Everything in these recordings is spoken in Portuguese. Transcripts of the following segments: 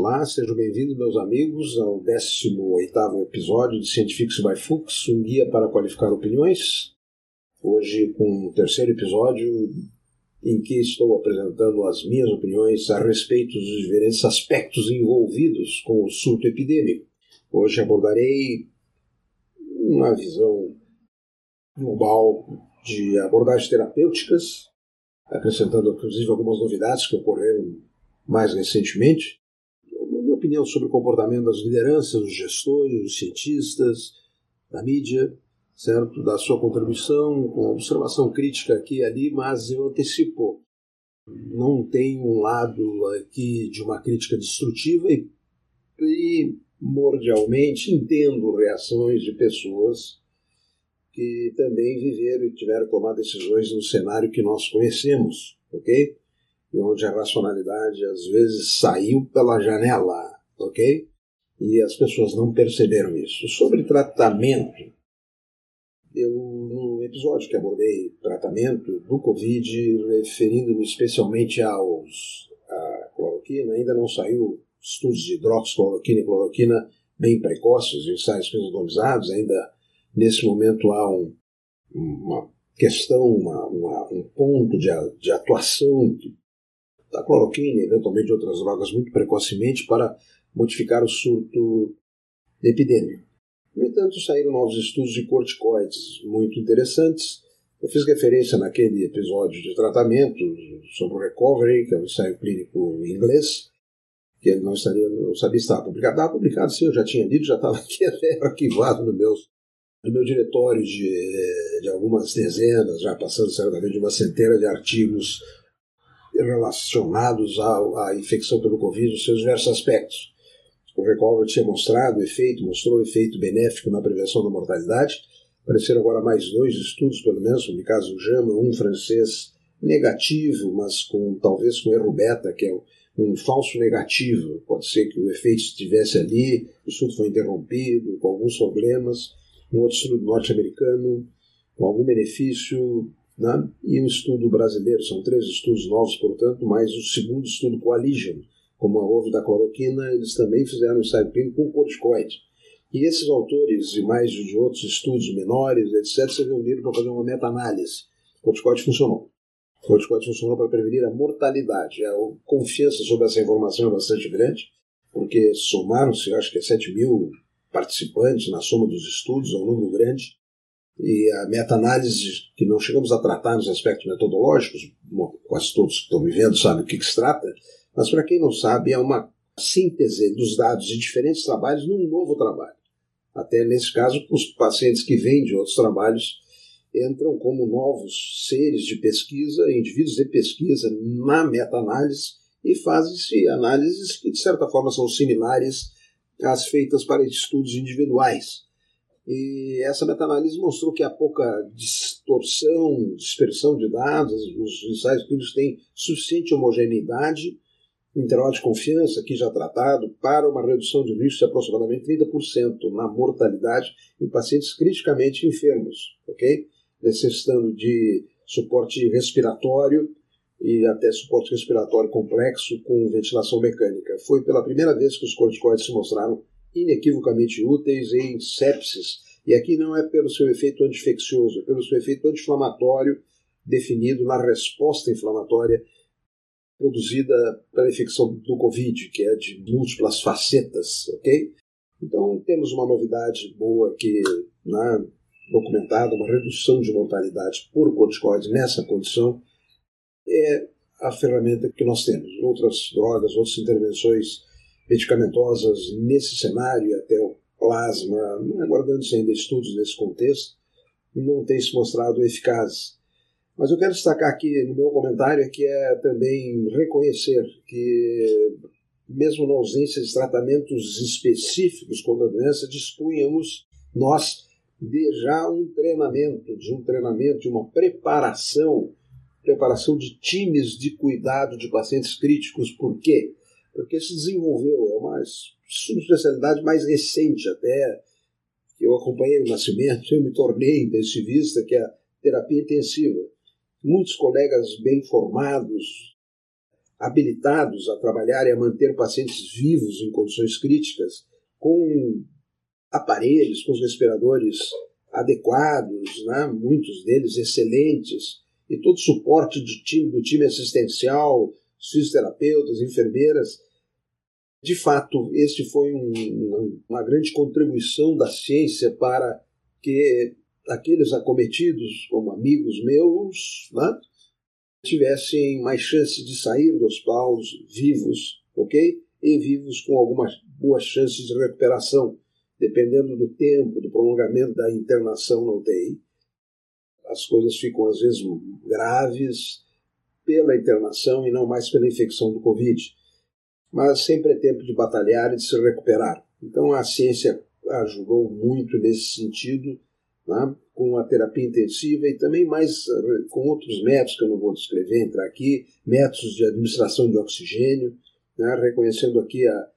Olá, sejam bem-vindos, meus amigos, ao 18º episódio de Scientifics by Fuchs, um guia para qualificar opiniões. Hoje com o terceiro episódio em que estou apresentando as minhas opiniões a respeito dos diferentes aspectos envolvidos com o surto epidêmico. Hoje abordarei uma visão global de abordagens terapêuticas, acrescentando inclusive algumas novidades que ocorreram mais recentemente, opinião sobre o comportamento das lideranças, dos gestores, dos cientistas, da mídia, certo? Da sua contribuição, com observação crítica aqui e ali, mas eu antecipo. Não tem um lado aqui de uma crítica destrutiva e primordialmente entendo reações de pessoas que também viveram e tiveram que tomar decisões no cenário que nós conhecemos, ok? E onde a racionalidade às vezes saiu pela janela, ok? E as pessoas não perceberam isso. Sobre tratamento, eu no episódio que abordei tratamento do Covid, referindo-me especialmente aos à cloroquina, ainda não saiu estudos de hidroxicloroquina e cloroquina bem precoces, ensaios randomizados, ainda nesse momento há um, uma questão, uma, uma, um ponto de, de atuação da cloroquina e eventualmente outras drogas muito precocemente para modificar o surto epidêmico. No entanto, saíram novos estudos de corticoides muito interessantes. Eu fiz referência naquele episódio de tratamento sobre o Recovery, que é um ensaio clínico em inglês, que ele não, estaria, não sabia se estava publicado. Estava publicado, sim, eu já tinha lido, já estava aqui até arquivado no, meus, no meu diretório de, de algumas dezenas, já passando certamente de uma centena de artigos relacionados à, à infecção pelo Covid, os seus diversos aspectos. O Recover tinha mostrado efeito, mostrou efeito benéfico na prevenção da mortalidade. Apareceram agora mais dois estudos, pelo menos, no caso do JAMA, um francês negativo, mas com talvez com erro beta, que é um falso negativo. Pode ser que o efeito estivesse ali, o estudo foi interrompido, com alguns problemas. Um outro estudo norte-americano, com algum benefício, né? e um estudo brasileiro. São três estudos novos, portanto, mais o segundo estudo Coalition, como houve da cloroquina, eles também fizeram um ensaio clínico com corticoide. E esses autores, e mais de outros estudos menores, etc., se reuniram para fazer uma meta-análise. O corticoide funcionou. O corticoide funcionou para prevenir a mortalidade. A confiança sobre essa informação é bastante grande, porque somaram-se, acho que é 7 mil participantes na soma dos estudos, é um número grande, e a meta-análise, que não chegamos a tratar nos aspectos metodológicos, quase todos que estão me vendo sabem o que, que se trata, mas para quem não sabe, é uma síntese dos dados de diferentes trabalhos num novo trabalho. Até nesse caso, os pacientes que vêm de outros trabalhos entram como novos seres de pesquisa, indivíduos de pesquisa na meta-análise e fazem-se análises que, de certa forma, são similares às feitas para estudos individuais. E essa meta-análise mostrou que há pouca distorção, dispersão de dados, os ensaios clínicos têm suficiente homogeneidade, intervalo de confiança, aqui já tratado, para uma redução de risco de aproximadamente 30% na mortalidade em pacientes criticamente enfermos, ok? Necessitando de suporte respiratório e até suporte respiratório complexo com ventilação mecânica. Foi pela primeira vez que os corticoides se mostraram inequivocamente úteis em sepsis. E aqui não é pelo seu efeito anti-infeccioso, é pelo seu efeito anti-inflamatório definido na resposta inflamatória produzida pela infecção do Covid, que é de múltiplas facetas, ok? Então temos uma novidade boa aqui, né, documentada, uma redução de mortalidade por corticoide nessa condição, é a ferramenta que nós temos. Outras drogas, outras intervenções medicamentosas nesse cenário, até o plasma, aguardando-se ainda estudos nesse contexto, não têm se mostrado eficazes. Mas eu quero destacar aqui no meu comentário é que é também reconhecer que, mesmo na ausência de tratamentos específicos contra a doença, dispunhamos nós de já um treinamento, de um treinamento, de uma preparação, preparação de times de cuidado de pacientes críticos. Por quê? Porque se desenvolveu, é uma subespecialidade mais recente até, eu acompanhei o nascimento, eu me tornei intensivista, que é a terapia intensiva. Muitos colegas bem formados, habilitados a trabalhar e a manter pacientes vivos em condições críticas, com aparelhos, com os respiradores adequados, né? muitos deles excelentes, e todo o suporte do time, do time assistencial, fisioterapeutas, enfermeiras. De fato, este foi um, uma grande contribuição da ciência para que aqueles acometidos, como amigos meus, né, tivessem mais chances de sair do hospital vivos, ok? E vivos com algumas boas chances de recuperação, dependendo do tempo, do prolongamento da internação na UTI. As coisas ficam às vezes graves pela internação e não mais pela infecção do Covid. Mas sempre é tempo de batalhar e de se recuperar. Então a ciência ajudou muito nesse sentido né, com a terapia intensiva e também mais com outros métodos que eu não vou descrever, entrar aqui, métodos de administração de oxigênio, né, reconhecendo aqui a,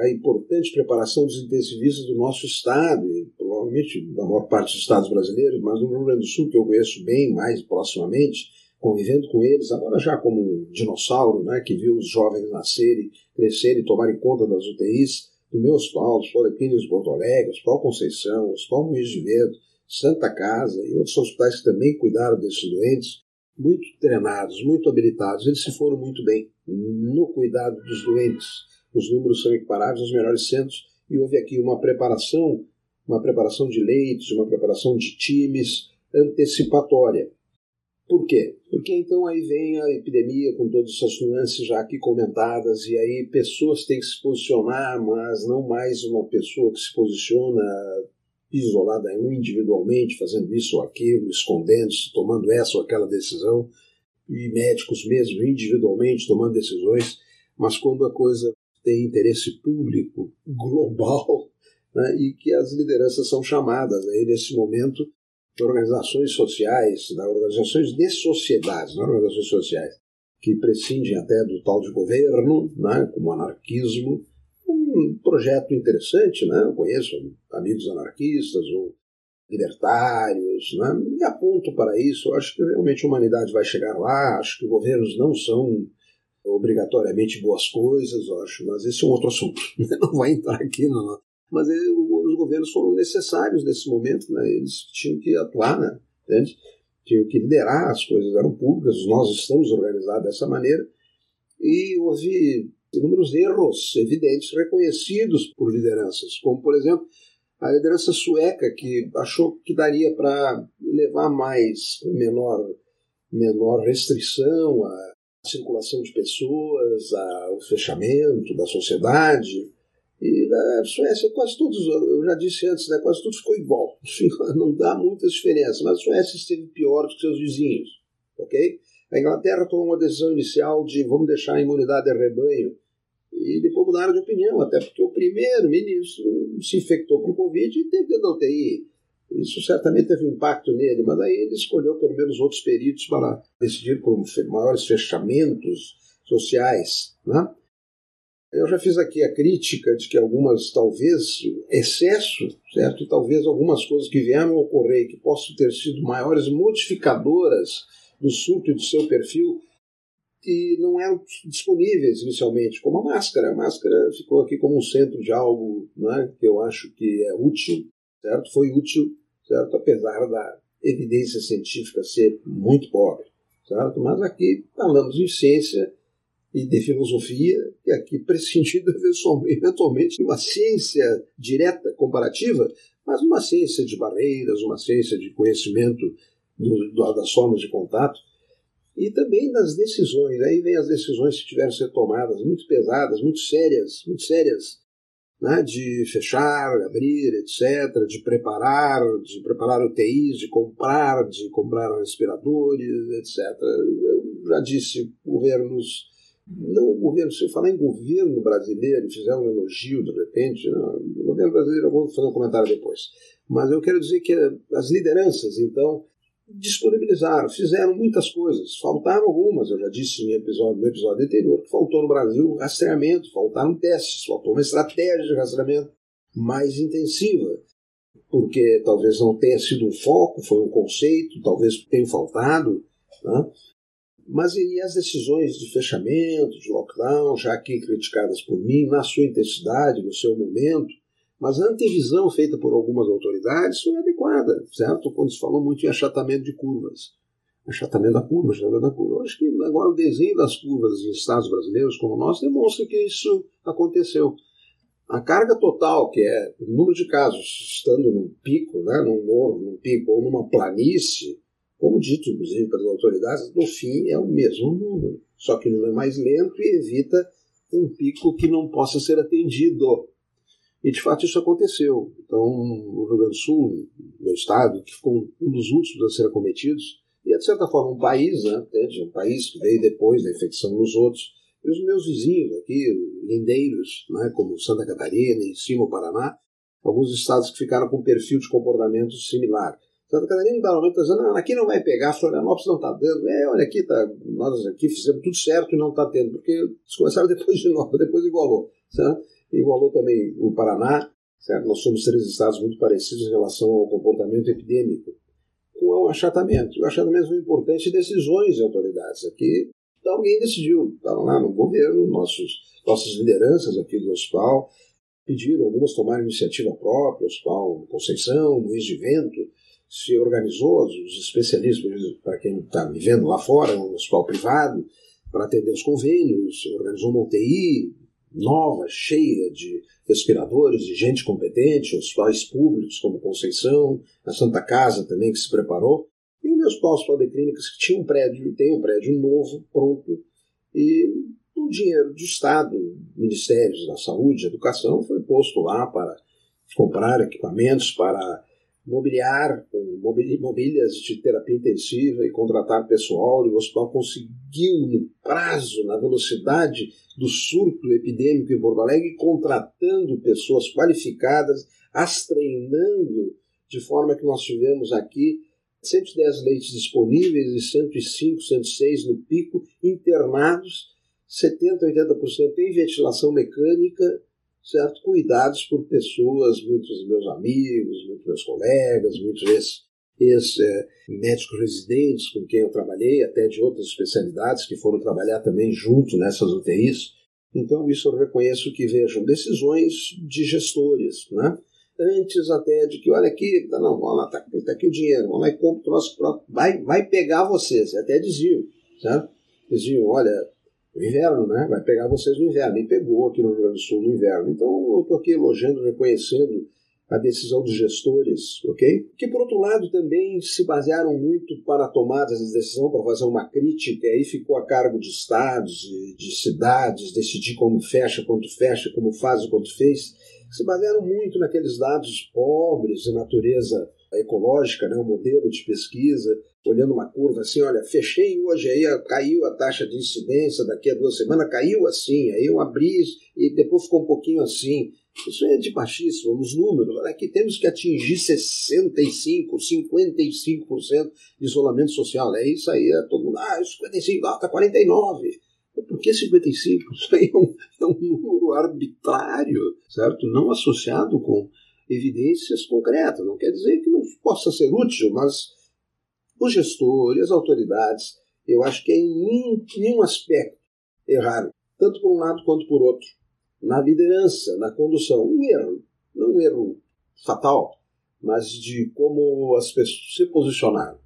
a importante preparação dos intensivistas do nosso estado, e provavelmente da maior parte dos estados brasileiros, mas no Rio Grande do Sul, que eu conheço bem mais proximamente, convivendo com eles, agora já como um dinossauro, né, que viu os jovens nascerem, crescerem tomarem conta das UTIs, do meu hospital, Clínicas de Porto Alegre, Hospital Conceição, Hospital Moinhos de Vento, Santa Casa e outros hospitais que também cuidaram desses doentes, muito treinados, muito habilitados, eles se foram muito bem no cuidado dos doentes. Os números são equiparáveis aos melhores centros e houve aqui uma preparação, uma preparação de leitos, uma preparação de times antecipatória. Por quê? Porque então aí vem a epidemia com todas essas nuances já aqui comentadas, e aí pessoas têm que se posicionar, mas não mais uma pessoa que se posiciona isolada individualmente, fazendo isso ou aquilo, escondendo-se, tomando essa ou aquela decisão, e médicos mesmo individualmente tomando decisões, mas quando a coisa tem interesse público, global, né, e que as lideranças são chamadas aí nesse momento organizações sociais, de organizações de sociedades, não organizações sociais, que prescindem até do tal de governo, né, como anarquismo, um projeto interessante, né? Eu conheço amigos anarquistas ou libertários, né? e aponto para isso. Eu acho que realmente a humanidade vai chegar lá. Acho que governos não são obrigatoriamente boas coisas, eu acho, mas esse é um outro assunto. Não vai entrar aqui, não. Mas os governos foram necessários nesse momento, né? Eles tinham que atuar, né? Entende? Tinham que liderar, as coisas eram públicas, nós estamos organizados dessa maneira. E houve inúmeros erros evidentes reconhecidos por lideranças, como, por exemplo, a liderança sueca, que achou que daria para levar mais, menor, menor restrição à circulação de pessoas, ao fechamento da sociedade. E a Suécia, quase todos, eu já disse antes, né, quase tudo ficou igual. Não dá muitas diferenças, mas a Suécia esteve pior do que seus vizinhos. ok? A Inglaterra tomou uma decisão inicial de vamos deixar a imunidade de rebanho e depois mudaram de opinião, até porque o primeiro-ministro se infectou com Covid e teve dentro da UTI. Isso certamente teve um impacto nele, mas aí ele escolheu pelo menos outros peritos para decidir por maiores fechamentos sociais. Né? Eu já fiz aqui a crítica de que algumas, talvez, excesso, certo? E talvez algumas coisas que vieram a ocorrer que possam ter sido maiores modificadoras do surto e do seu perfil, que não eram disponíveis inicialmente, como a máscara. A máscara ficou aqui como um centro de algo né, que eu acho que é útil, certo? Foi útil, certo? Apesar da evidência científica ser muito pobre, certo? Mas aqui falamos de ciência e de filosofia, e aqui prescindindo eventualmente de uma ciência direta, comparativa, mas uma ciência de barreiras, uma ciência de conhecimento do, das formas de contato, e também das decisões. Aí vem as decisões que tiveram que ser tomadas, muito pesadas, muito sérias, muito sérias, né? de fechar, abrir, etc., de preparar, de preparar UTIs, de comprar, de comprar respiradores, etc. Eu já disse, governos, não o governo, se eu falar em governo brasileiro fizer um elogio de repente, não, o governo brasileiro, eu vou fazer um comentário depois, mas eu quero dizer que as lideranças, então, disponibilizaram, fizeram muitas coisas, faltaram algumas, eu já disse no episódio, no episódio anterior, que faltou no Brasil rastreamento, faltaram testes, faltou uma estratégia de rastreamento mais intensiva, porque talvez não tenha sido um foco, foi um conceito, talvez tenha faltado, né? Mas e as decisões de fechamento, de lockdown, já aqui criticadas por mim, na sua intensidade, no seu momento, mas a antevisão feita por algumas autoridades foi adequada, certo? Quando se falou muito em achatamento de curvas. Achatamento da curva, achatamento da curva. Eu acho que agora o desenho das curvas em estados brasileiros como o nosso demonstra que isso aconteceu. A carga total, que é o número de casos estando num pico, né, num morro, num pico ou numa planície, como dito inclusive pelas autoridades, no fim é o mesmo número, só que não é mais lento e evita um pico que não possa ser atendido. E de fato isso aconteceu. Então, o Rio Grande do Sul, meu estado, que ficou um dos últimos a ser acometidos, e é de certa forma um país, né, um país que veio depois da infecção nos outros, e os meus vizinhos aqui, lindeiros, né, como Santa Catarina e cima o Paraná, alguns estados que ficaram com um perfil de comportamento similar. Santa Catarina normalmente está dizendo, não, aqui não vai pegar, Florianópolis não está dando. É, olha aqui, tá, nós aqui fizemos tudo certo e não está tendo, porque eles começaram depois de novo, depois igualou. Certo? Igualou também o Paraná, certo? nós somos três estados muito parecidos em relação ao comportamento epidêmico, com o achatamento. O achatamento foi importante decisões de autoridades. Aqui então, alguém decidiu, estava lá no governo, nossos, nossas lideranças aqui do hospital pediram, algumas tomaram iniciativa própria, o Hospital Conceição, Luiz de Vento, se organizou, os especialistas, para quem está vivendo lá fora, um hospital privado, para atender os convênios, organizou uma UTI nova, cheia de respiradores, de gente competente, hospitais públicos como Conceição, a Santa Casa também que se preparou, e o meu hospital de clínicas que tinha um prédio, tem um prédio novo, pronto, e o dinheiro do Estado, Ministérios da Saúde Educação, foi posto lá para comprar equipamentos, para mobiliar com mobílias de terapia intensiva e contratar pessoal, e o hospital conseguiu, no prazo, na velocidade do surto epidêmico em Porto Alegre, contratando pessoas qualificadas, as treinando, de forma que nós tivemos aqui 110 leitos disponíveis e 105, 106 no pico, internados, 70, 80% em ventilação mecânica, certo? Cuidados por pessoas, muitos meus amigos, muitos meus colegas, muitos ex-médicos é, residentes com quem eu trabalhei, até de outras especialidades que foram trabalhar também junto nessas UTIs. Então, isso eu reconheço que vejam decisões de gestores, né? antes até de que, olha aqui, tá, não, vamos lá, tá, tá aqui o dinheiro, vamos lá e compra o nosso próprio, vai, vai pegar vocês, até diziam, certo? Diziam, olha, o inverno, né, vai pegar vocês no inverno, e pegou aqui no Rio Grande do Sul no inverno. Então eu estou aqui elogiando, reconhecendo a decisão dos gestores, ok? Que, por outro lado, também se basearam muito para a tomada de decisão, para fazer uma crítica, aí ficou a cargo de estados, de, de cidades, decidir como fecha, quanto fecha, como faz, quanto fez, se basearam muito naqueles dados pobres de natureza ecológica, né, um modelo de pesquisa, olhando uma curva assim, olha, fechei hoje, aí caiu a taxa de incidência, daqui a duas semanas caiu assim, aí eu abri e depois ficou um pouquinho assim. Isso é de baixíssimo, nos números. Aqui temos que atingir 65%, 55% de isolamento social. É isso aí, é todo mundo, ah, 55, ah, está 49%. Por que 55? Isso aí é um, é um número arbitrário, certo? Não associado com evidências concretas. Não quer dizer que não possa ser útil, mas os gestores, as autoridades, eu acho que é em nenhum aspecto erraram, tanto por um lado quanto por outro na liderança, na condução. Um erro, não um erro fatal, mas de como as pessoas se posicionaram.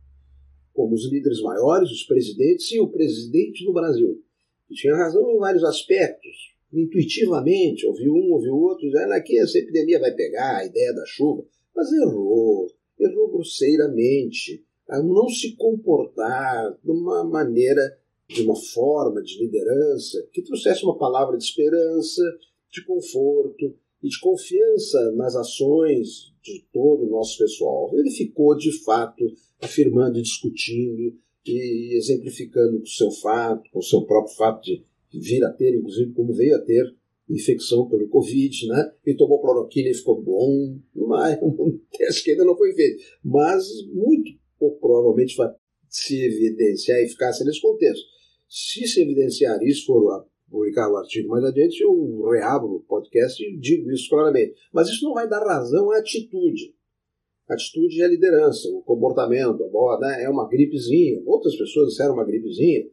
Como os líderes maiores, os presidentes e o presidente do Brasil. E tinha razão em vários aspectos. Intuitivamente, ouviu um, ouviu outro, dizendo que essa epidemia vai pegar, a ideia da chuva. Mas errou, errou grosseiramente. A não se comportar de uma maneira de uma forma de liderança que trouxesse uma palavra de esperança, de conforto e de confiança nas ações de todo o nosso pessoal. Ele ficou, de fato, afirmando e discutindo e exemplificando com o seu fato, com o seu próprio fato de vir a ter, inclusive, como veio a ter infecção pelo Covid, né? E tomou cloroquina e ficou bom. Mas um teste que ainda não foi feito. Mas muito pouco provavelmente vai se evidenciar eficácia nesse contexto. Se se evidenciar isso, for publicar o artigo mais adiante, eu reabro o podcast e digo isso claramente. Mas isso não vai dar razão à atitude. Atitude é a liderança, o comportamento, a boa, né? é uma gripezinha. Outras pessoas disseram uma gripezinha.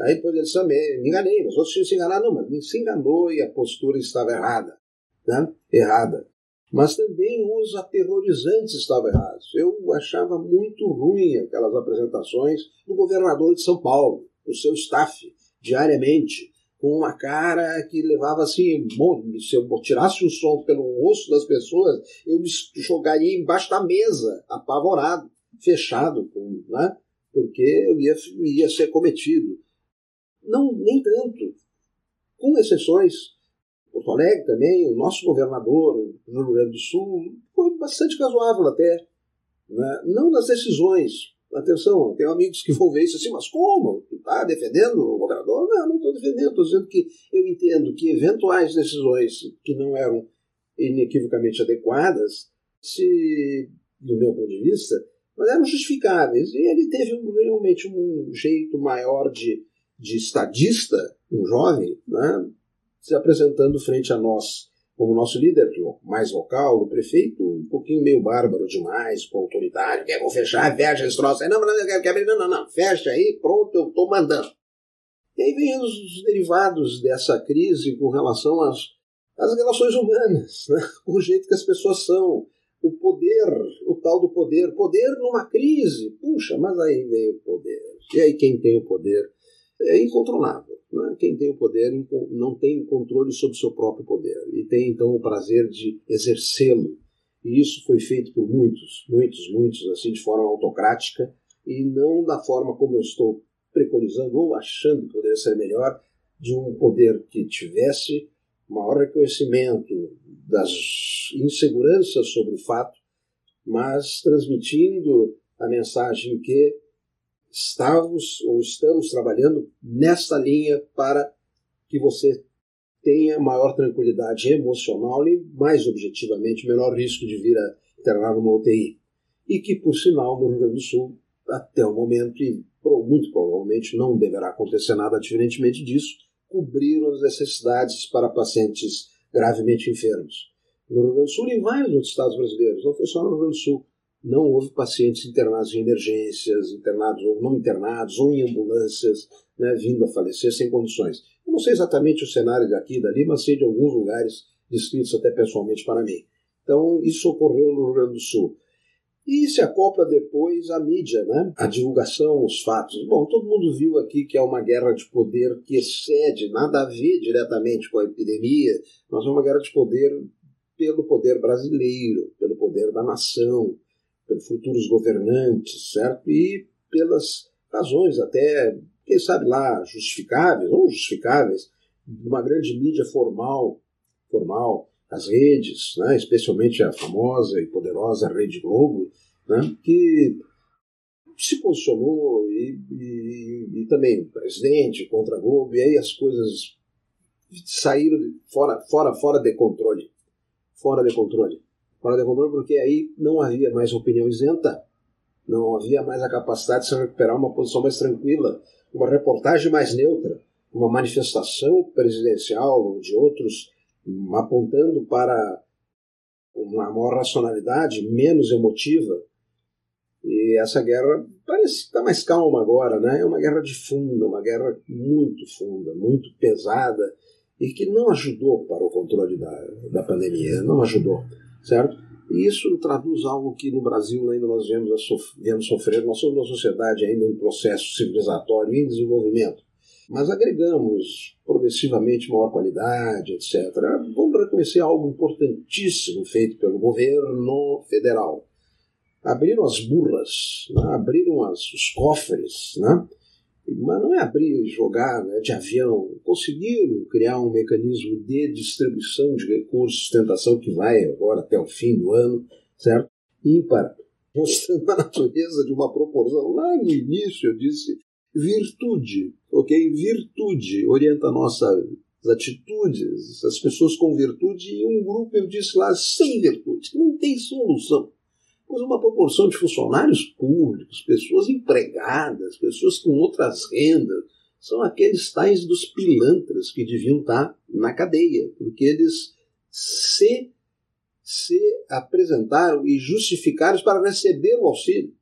Aí depois ele disse, ah, me enganei, mas outros se enganado. Não, mas se enganou e a postura estava errada. Né? Errada. Mas também os aterrorizantes estavam errados. Eu achava muito ruim aquelas apresentações do governador de São Paulo, o seu staff, diariamente, com uma cara que levava assim, bom, se eu tirasse o som pelo rosto das pessoas, eu me jogaria embaixo da mesa, apavorado, fechado, né? porque eu ia, ia ser cometido. Não, nem tanto. Com exceções. Porto Alegre também, o nosso governador do Rio Grande do Sul foi bastante razoável até. Né? Não nas decisões. Atenção, tenho amigos que vão ver isso assim, mas como? Está defendendo o governador? Não, não estou defendendo, estou dizendo que eu entendo que eventuais decisões que não eram inequivocamente adequadas, se, do meu ponto de vista, mas eram justificáveis. E ele teve um, realmente um jeito maior de, de estadista, um jovem, né, se apresentando frente a nós como nosso líder, mais vocal, o prefeito, um pouquinho meio bárbaro demais, com autoritário, quer vou fechar, fecha esse troço aí, não, não, não, não, não, não, fecha aí, pronto, eu estou mandando. E aí vem os derivados dessa crise com relação às, às relações humanas, né? o jeito que as pessoas são, o poder, o tal do poder, poder numa crise, puxa, mas aí veio o poder. E aí quem tem o poder é incontrolável. Né? Quem tem o poder não tem controle sobre o seu próprio poder e tem então o prazer de exercê-lo. E isso foi feito por muitos, muitos, muitos, assim, de forma autocrática e não da forma como eu estou preconizando ou achando que poderia ser melhor, de um poder que tivesse maior reconhecimento das inseguranças sobre o fato, mas transmitindo a mensagem que estávamos ou estamos trabalhando nessa linha para que você tenha maior tranquilidade emocional e, mais objetivamente, menor risco de vir a internar numa UTI. E que, por sinal, no Rio Grande do Sul, até o momento, e muito provavelmente não deverá acontecer nada diferentemente disso, cobriram as necessidades para pacientes gravemente enfermos. No Rio Grande do Sul e em vários outros estados brasileiros, não foi só no Rio Grande do Sul não houve pacientes internados em emergências, internados ou não internados, ou em ambulâncias, né, vindo a falecer sem condições. Eu não sei exatamente o cenário daqui e dali, mas sei de alguns lugares descritos até pessoalmente para mim. Então, isso ocorreu no Rio Grande do Sul. E se acopla depois a mídia, né? a divulgação, os fatos. Bom, todo mundo viu aqui que é uma guerra de poder que excede, nada a ver diretamente com a epidemia, mas é uma guerra de poder pelo poder brasileiro, pelo poder da nação, futuros governantes, certo? E pelas razões até, quem sabe lá, justificáveis ou justificáveis, de uma grande mídia formal, formal, as redes, né? especialmente a famosa e poderosa Rede Globo, né? que se posicionou e, e, e, também presidente contra a Globo, e aí as coisas saíram fora, fora, fora de controle. Fora de controle fora de controle, porque aí não havia mais opinião isenta, não havia mais a capacidade de se recuperar uma posição mais tranquila, uma reportagem mais neutra, uma manifestação presidencial ou de outros apontando para uma maior racionalidade, menos emotiva. E essa guerra parece estar mais calma agora, né? É uma guerra de fundo, uma guerra muito funda, muito pesada e que não ajudou para o controle da, da pandemia, não ajudou certo? E isso traduz algo que no Brasil ainda nós viemos, sof viemos sofrer. Nós somos uma sociedade ainda em processo civilizatório em desenvolvimento, mas agregamos progressivamente maior qualidade, etc. Vamos reconhecer algo importantíssimo feito pelo governo federal. Abriram as burras, né? abriram as, os cofres, né? Mas não é abrir e jogar né, de avião. Conseguiram criar um mecanismo de distribuição de recursos, sustentação que vai agora até o fim do ano, certo? Ímpar, mostrando a natureza de uma proporção. Lá no início eu disse virtude, ok? Virtude orienta nossas atitudes, as pessoas com virtude, e um grupo eu disse lá sem virtude, não tem solução mas uma proporção de funcionários públicos, pessoas empregadas, pessoas com outras rendas, são aqueles tais dos pilantras que deviam estar na cadeia, porque eles se, se apresentaram e justificaram para receber o auxílio.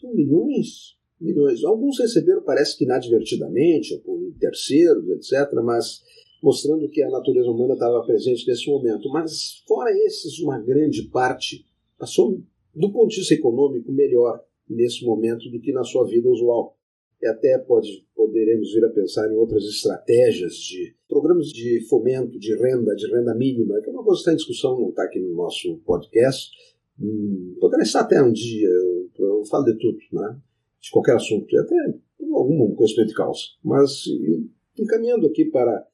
São milhões, milhões. Alguns receberam, parece que inadvertidamente, ou por terceiros, etc., mas mostrando que a natureza humana estava presente nesse momento. Mas, fora esses, uma grande parte passou, do ponto de vista econômico, melhor nesse momento do que na sua vida usual. E até pode, poderemos vir a pensar em outras estratégias de programas de fomento, de renda, de renda mínima, que é uma coisa que está em discussão, não está aqui no nosso podcast. Hum, poderia estar até um dia, eu, eu falo de tudo, né? de qualquer assunto, e até algum conhecimento de causa. Mas encaminhando aqui para,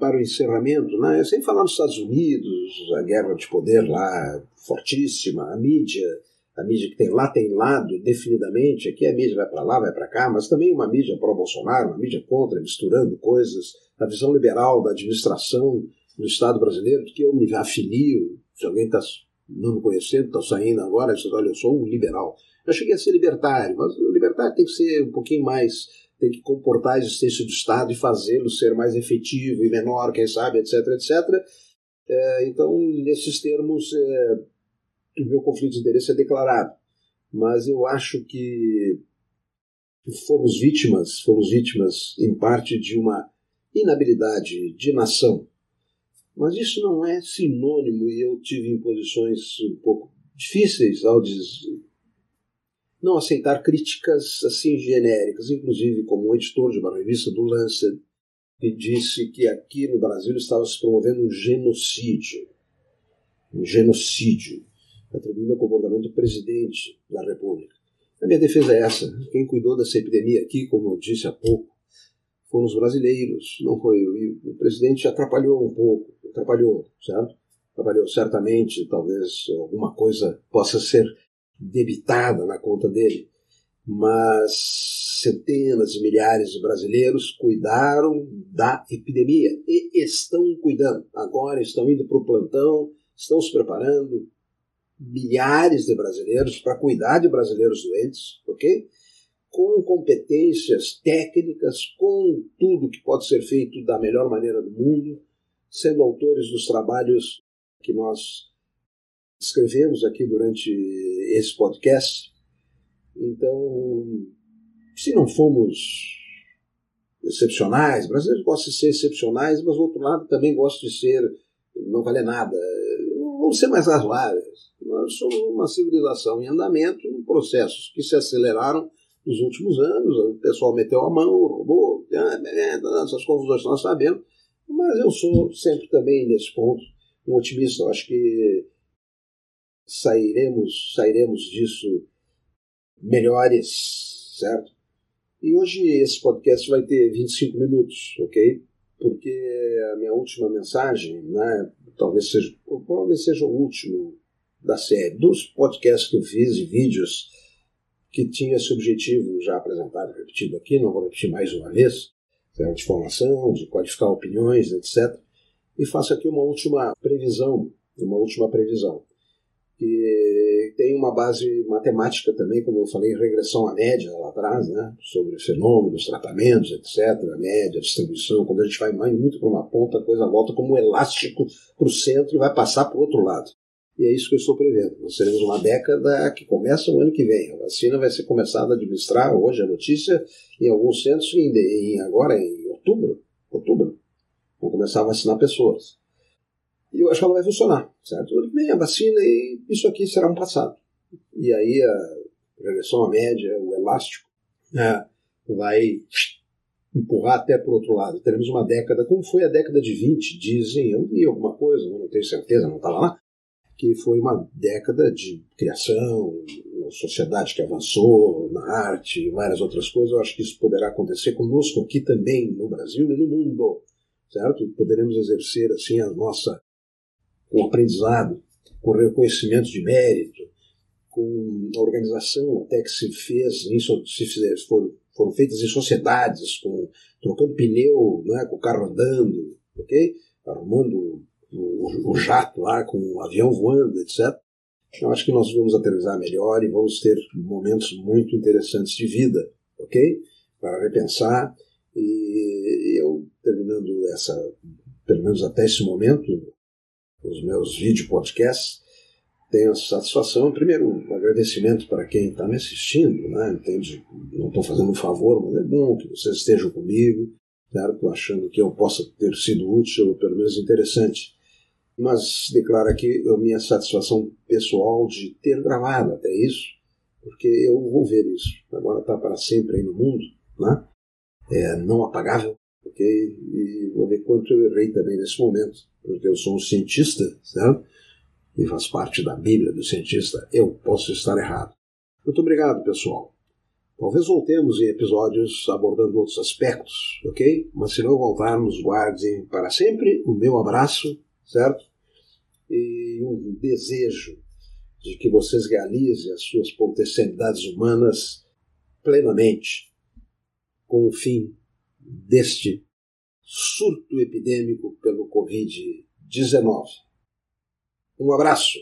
para o encerramento, né? sem falar nos Estados Unidos, a guerra de poder lá fortíssima, a mídia, a mídia que tem lá tem lado definidamente, aqui a mídia vai para lá, vai para cá, mas também uma mídia pró-Bolsonaro, uma mídia contra, misturando coisas, a visão liberal da administração do Estado brasileiro, que eu me afilio, se alguém está não me conhecendo, está saindo agora, diz, olha, eu sou um liberal. Eu cheguei a ser libertário, mas o libertário tem que ser um pouquinho mais, tem que comportar a existência do Estado e fazê-lo ser mais efetivo e menor, quem sabe, etc, etc. É, então, nesses termos, é, o meu conflito de interesse é declarado. Mas eu acho que fomos vítimas, fomos vítimas, em parte, de uma inabilidade de nação. Mas isso não é sinônimo, e eu tive em posições um pouco difíceis ao dizer não aceitar críticas assim genéricas, inclusive como um editor de uma revista do Lancet, que disse que aqui no Brasil estava se promovendo um genocídio. Um genocídio, atribuindo ao comportamento do presidente da República. A minha defesa é essa. Quem cuidou dessa epidemia aqui, como eu disse há pouco, foram os brasileiros, não foi eu. o presidente atrapalhou um pouco, atrapalhou, certo? Atrapalhou certamente, talvez alguma coisa possa ser debitada na conta dele, mas centenas de milhares de brasileiros cuidaram da epidemia e estão cuidando. Agora estão indo para o plantão, estão se preparando, milhares de brasileiros para cuidar de brasileiros doentes, ok? Com competências técnicas, com tudo que pode ser feito da melhor maneira do mundo, sendo autores dos trabalhos que nós escrevemos aqui durante esse podcast. Então, se não fomos excepcionais, brasileiros gostam de ser excepcionais, mas do outro lado também gostam de ser não valer nada. Vamos ser mais razoáveis. Nós somos uma civilização em andamento, processos que se aceleraram nos últimos anos. O pessoal meteu a mão, roubou, essas confusões nós sabemos. Mas eu sou sempre também, nesse ponto, um otimista. Eu acho que sairemos, sairemos disso melhores, certo? E hoje esse podcast vai ter 25 minutos, ok? Porque a minha última mensagem, né, talvez seja, provavelmente seja o último da série, dos podcasts que eu fiz e vídeos que tinha esse objetivo já apresentado, repetido aqui, não vou repetir mais uma vez, certo? de formação, de qualificar opiniões, etc. E faço aqui uma última previsão, uma última previsão que tem uma base matemática também, como eu falei, regressão à média lá atrás, né, sobre fenômenos, tratamentos, etc., a média, distribuição. Quando a gente vai mais muito para uma ponta, a coisa volta como um elástico para o centro e vai passar para o outro lado. E é isso que eu estou prevendo. Nós teremos uma década que começa o ano que vem. A vacina vai ser começada a administrar hoje a notícia em alguns centros em, em agora em outubro. Outubro. Vão começar a vacinar pessoas. E eu acho que ela vai funcionar, certo? Vem a vacina e isso aqui será um passado. E aí a regressão à média, o elástico, né, vai empurrar até para o outro lado. Teremos uma década, como foi a década de 20, dizem, eu li alguma coisa, não tenho certeza, não estava lá, que foi uma década de criação, sociedade que avançou na arte, várias outras coisas. Eu acho que isso poderá acontecer conosco aqui também, no Brasil e no mundo, certo? E poderemos exercer assim a nossa com aprendizado, com reconhecimento de mérito, com a organização até que se fez, se fizer, foram, foram feitas em sociedades, com, trocando pneu, né, com o carro andando, ok? Arrumando o, o, jato lá, com o avião voando, etc. Eu acho que nós vamos aterrizar melhor e vamos ter momentos muito interessantes de vida, ok? Para repensar. E eu, terminando essa, pelo menos até esse momento, os meus vídeo podcasts, tenho a satisfação, primeiro, um agradecimento para quem está me assistindo, né? Entende? Não estou fazendo um favor, mas é bom que vocês estejam comigo, certo? Achando que eu possa ter sido útil, ou pelo menos interessante. Mas declaro aqui a minha satisfação pessoal de ter gravado até isso, porque eu vou ver isso. Agora está para sempre aí no mundo, né? É não apagável, E vou ver quanto eu errei também nesse momento, porque eu sou um cientista, certo? e faz parte da Bíblia do cientista, eu posso estar errado. Muito obrigado, pessoal. Talvez voltemos em episódios abordando outros aspectos, ok? Mas se não voltarmos, guardem para sempre o meu abraço, certo? E um desejo de que vocês realizem as suas potencialidades humanas plenamente, com o fim deste surto epidêmico pelo Covid-19. Um abraço.